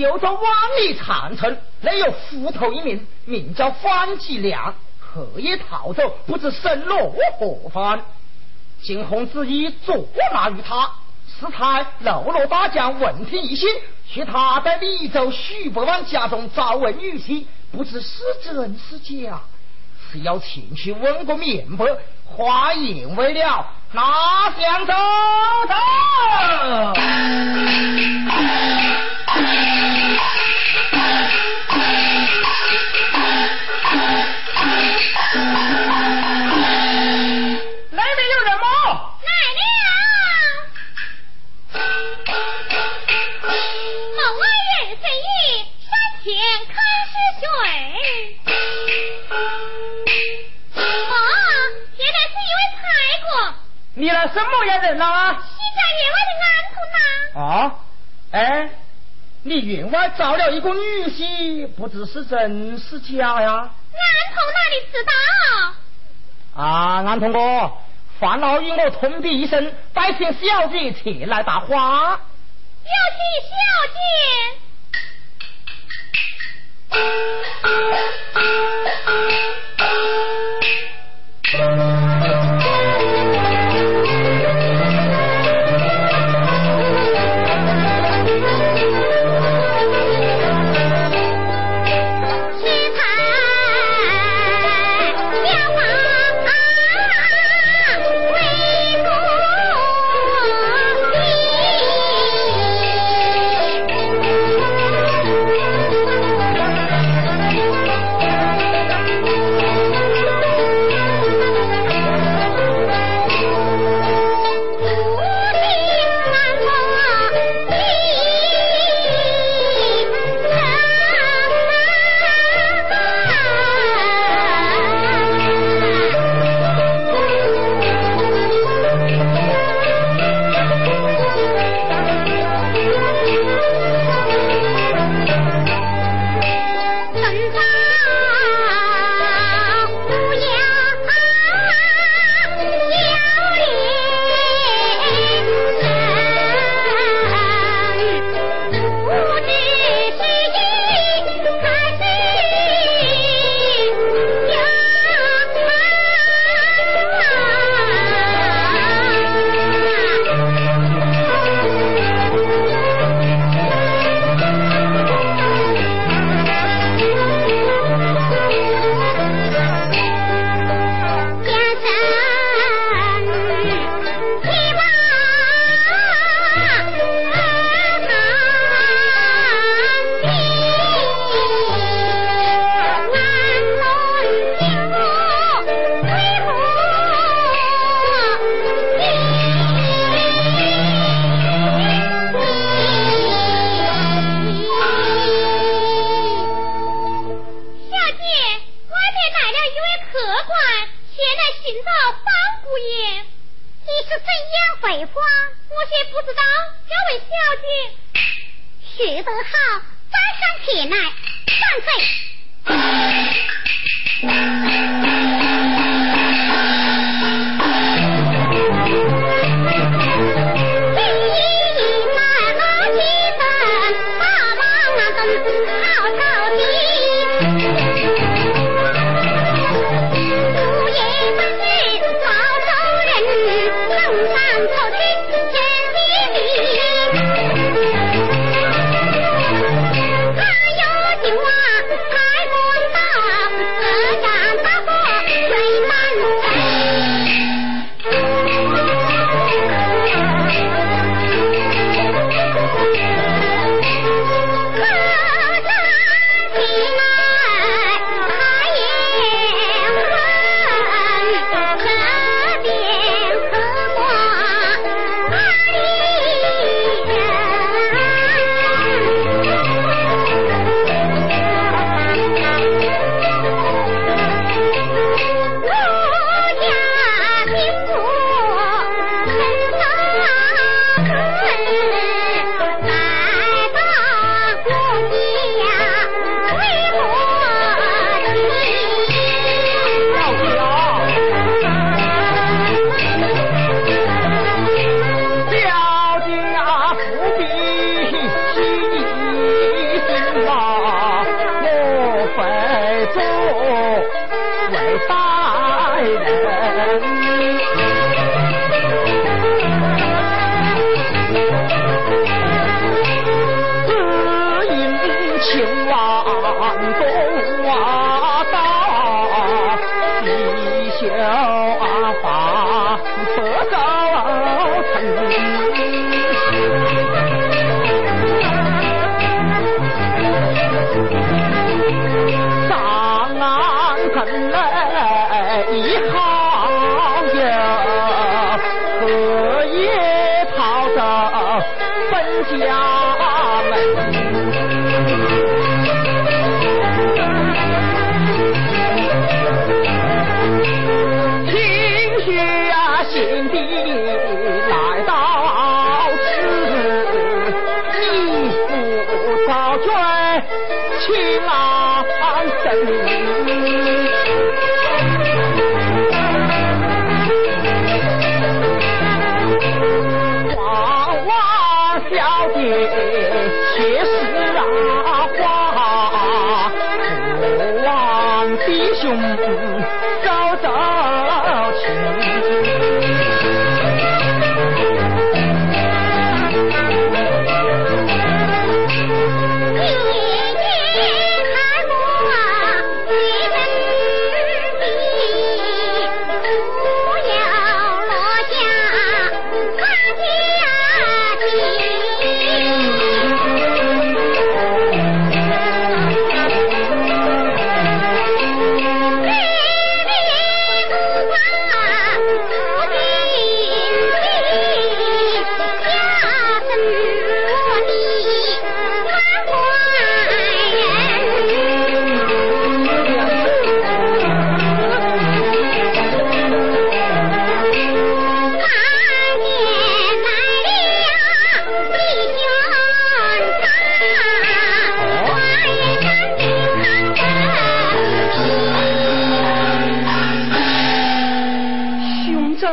修造万里长城，内有斧头一名，名叫范吉良，何夜逃走，不知身落何方。惊鸿之意捉拿于他，是才喽啰大将闻听一信。去他在李州许伯万家中招为女婿，不知是真是假，是要前去问个明白。话言未了，那相走你那什么样人呐？西家员外的安童呐。啊，哎，你员外找了一个女婿，不知是真是假呀？安童哪里知道？啊，安童哥，烦恼与我通禀一声，拜请小姐前来答话。有请小姐。兴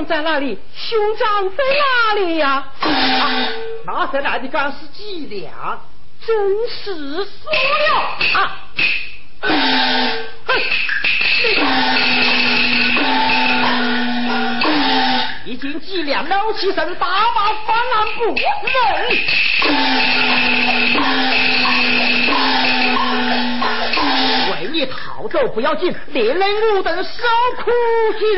在哪里？兄长在哪里呀？啊，那才来的赶是几两？真是输了啊！已经几两怒气声，大骂方案不认。为你逃走不要紧，连累我等受苦刑。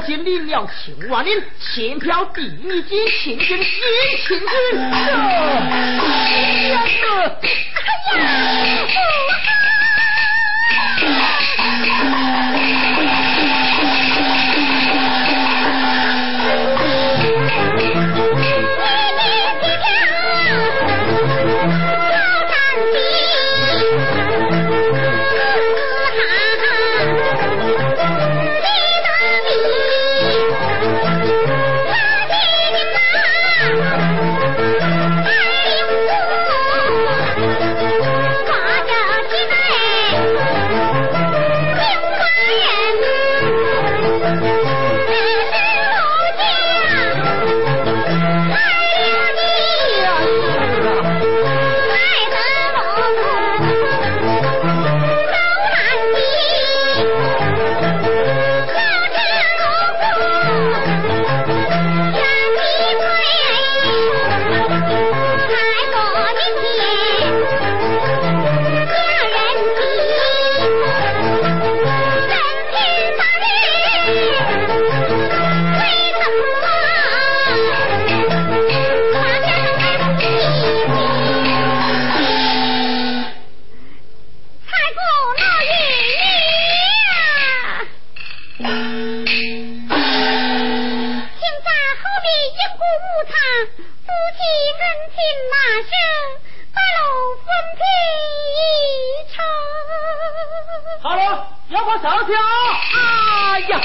我今领了千万令，钱票第一件，秦军先秦军。这样子，哎呀，小小，哎呀！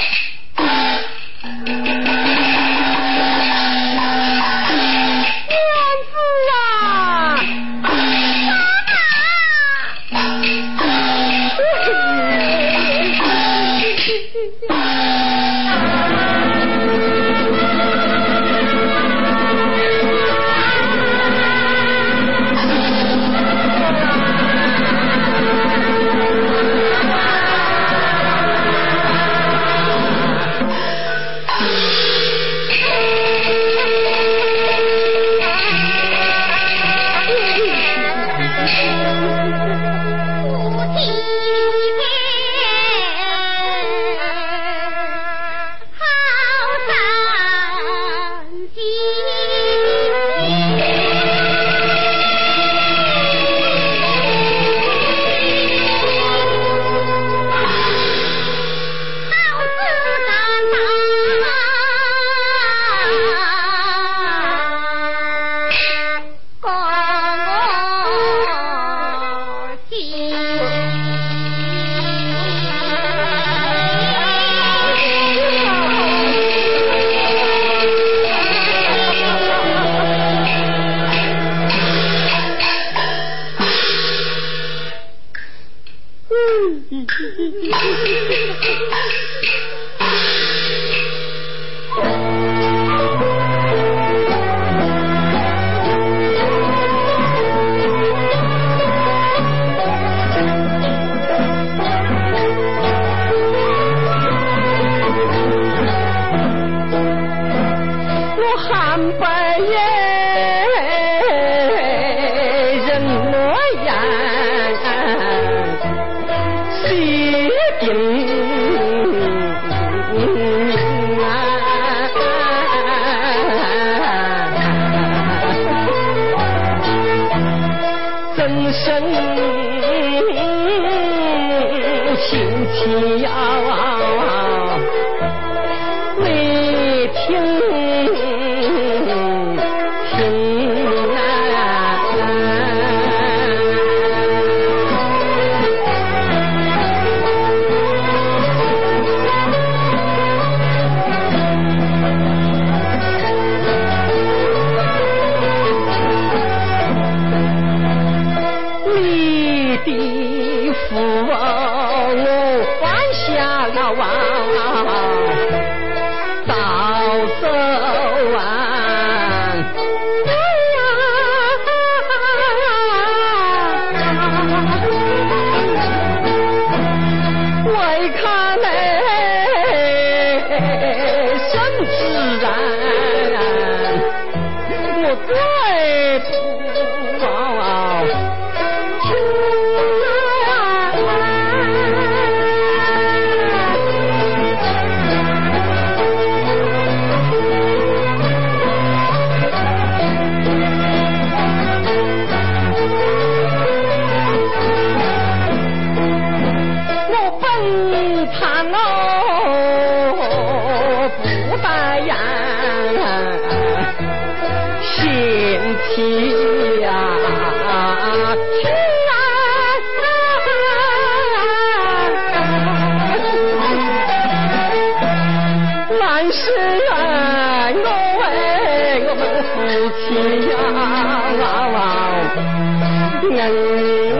人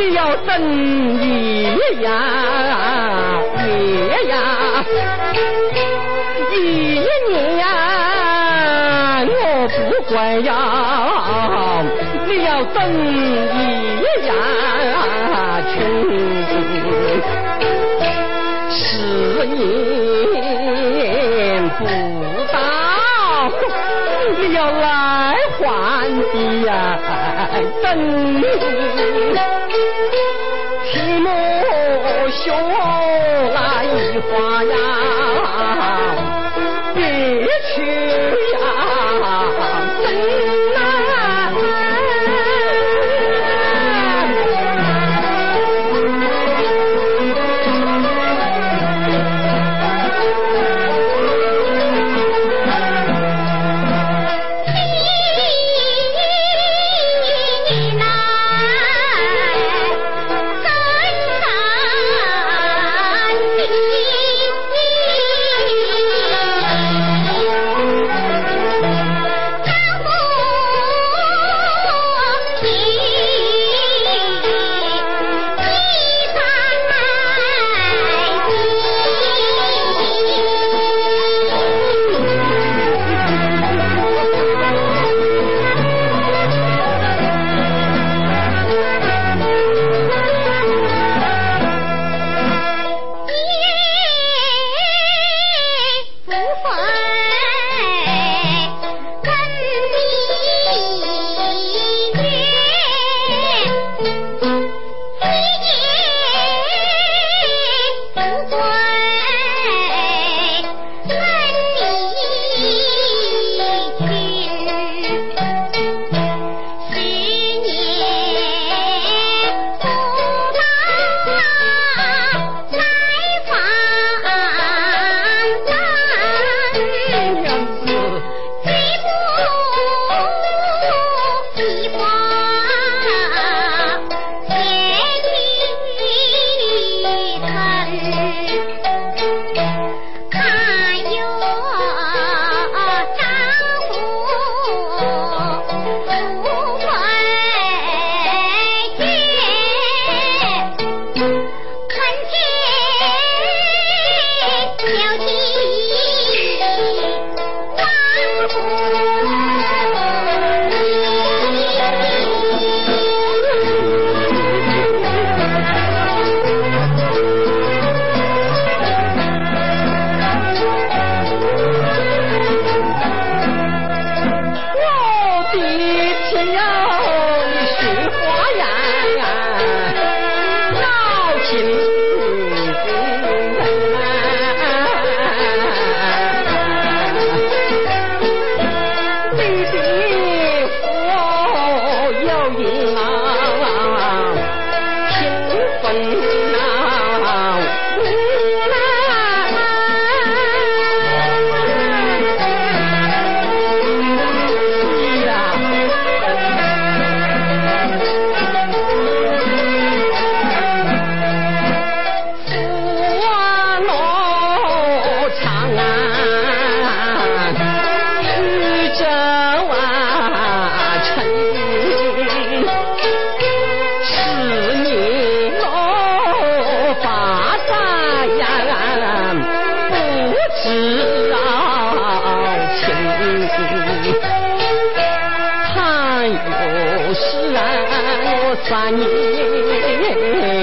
你要等一呀夜呀，一年呀，我不管呀，你要等一呀春。十年不到，你要来还的呀等。三年。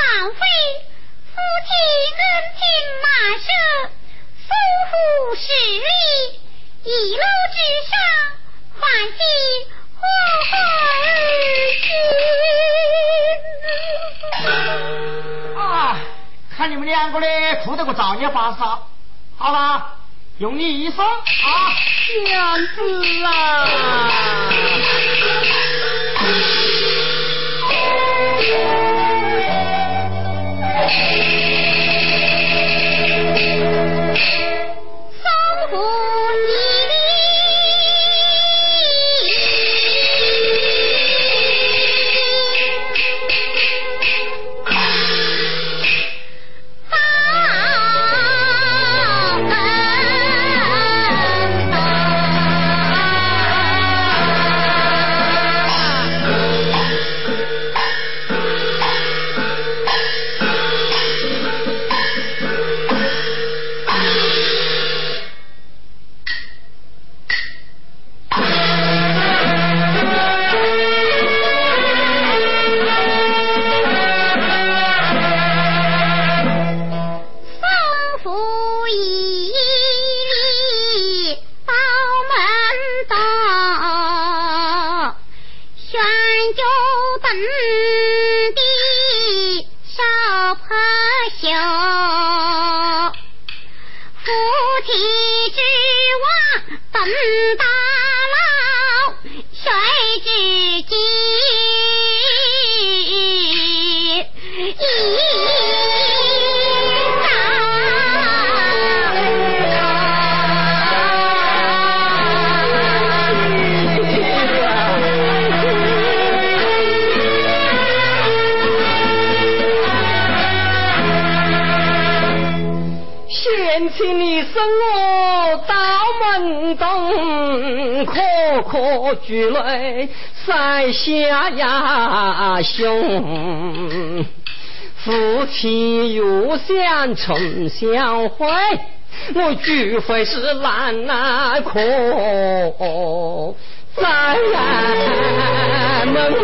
副旁妃，夫妻恩情马舍，夫妇十里，一路之上，欢喜欢喜。啊，看你们两个嘞，哭得个造孽发烧。好了，用你一生啊，娘子啊！可可聚泪塞下呀胸。夫妻若想重相会，我聚会是难难可在门中。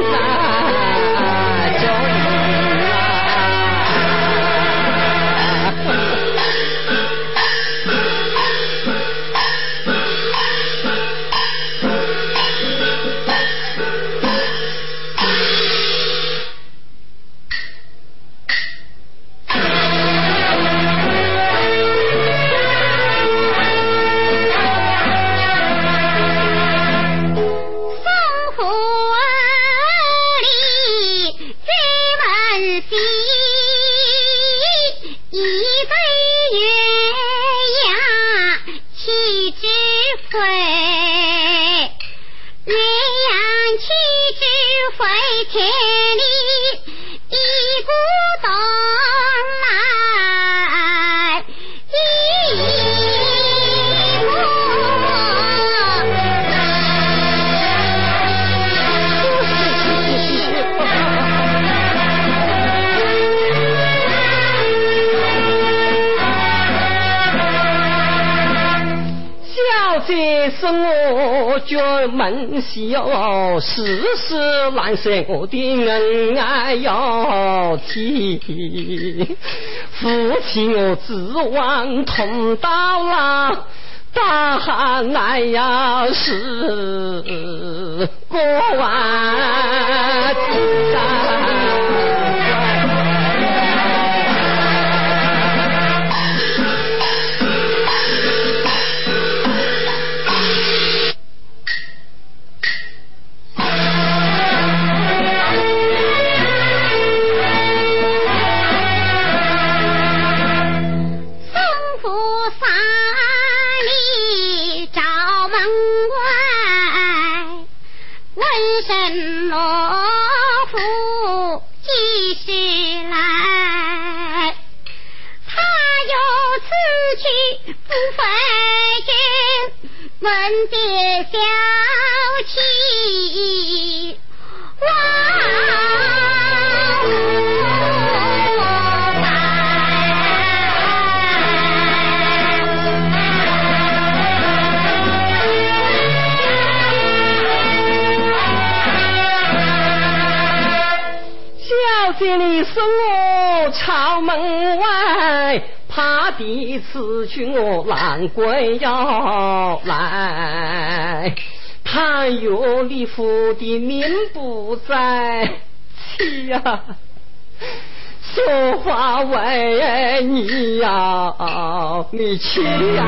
门小，世事难舍，我的恩爱哟。夫妻我指望同到了。大汉来呀是过万滚要来盼有李府的命不在气呀说话为你呀你气呀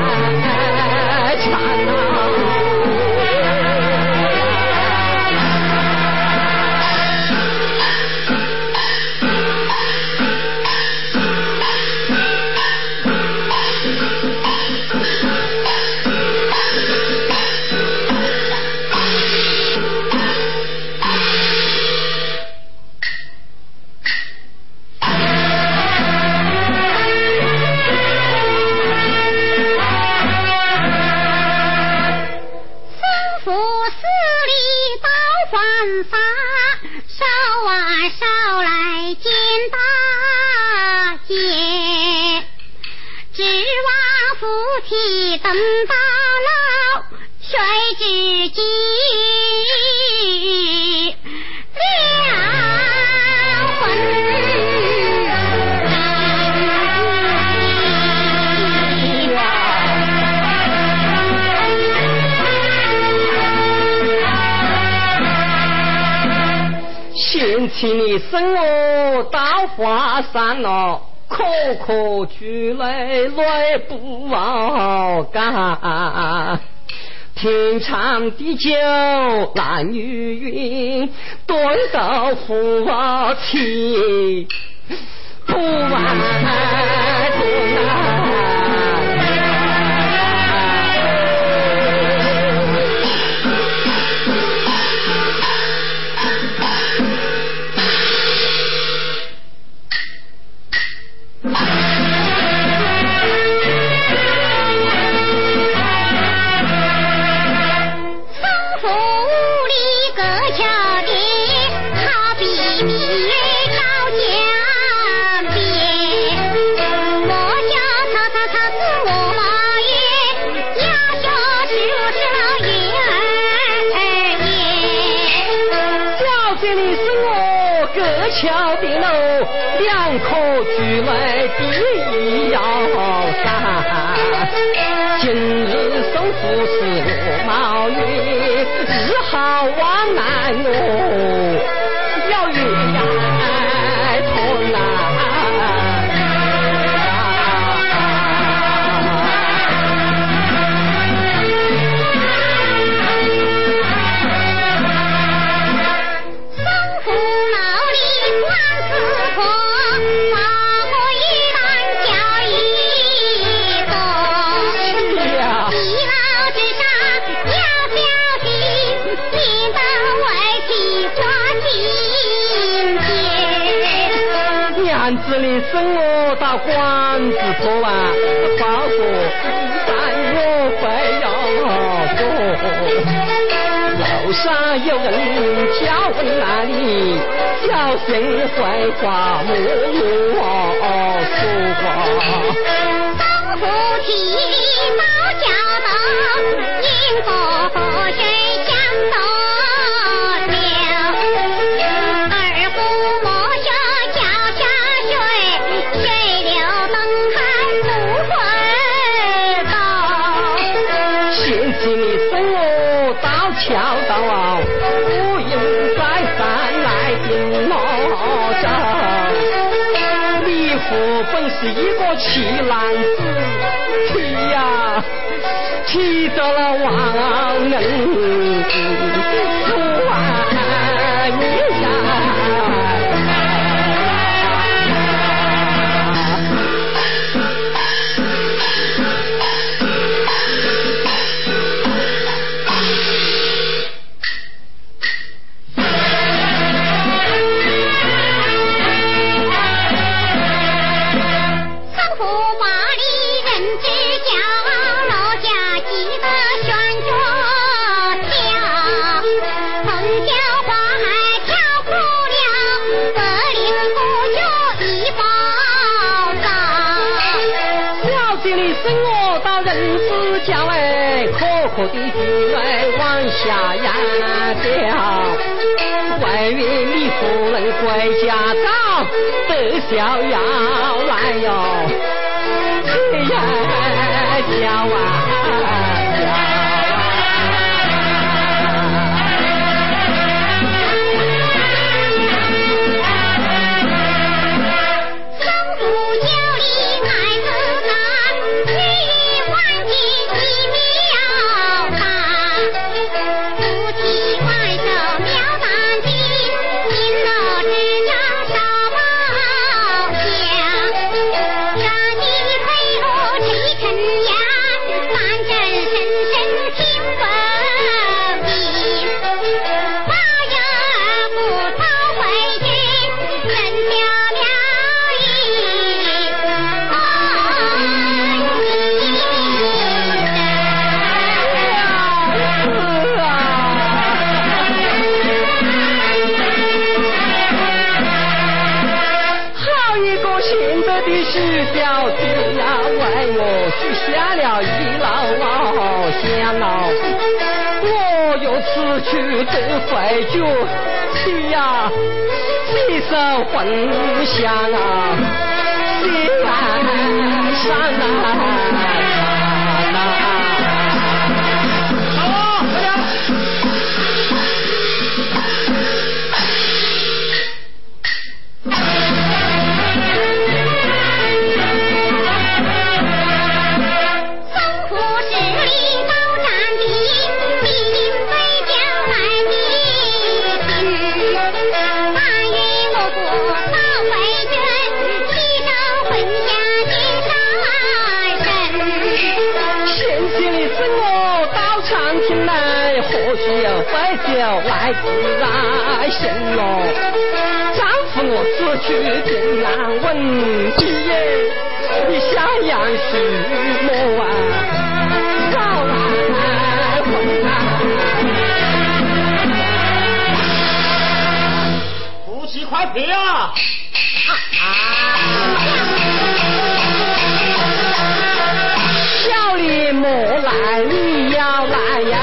惨呐一生我到华山哦，可可举泪泪不干。天长地久难与云，对豆腐妻不完啊，报国但我非要做。楼上有人叫问那里，小心坏花木木说话。东湖提去怀旧，去呀，几声魂香啊，心安山啊。来自然心哦，丈夫我此去定安稳，你耶，你想养什么啊？搞来混啊！夫妻快撇啊！啊小李莫来，你要来呀！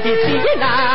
的期待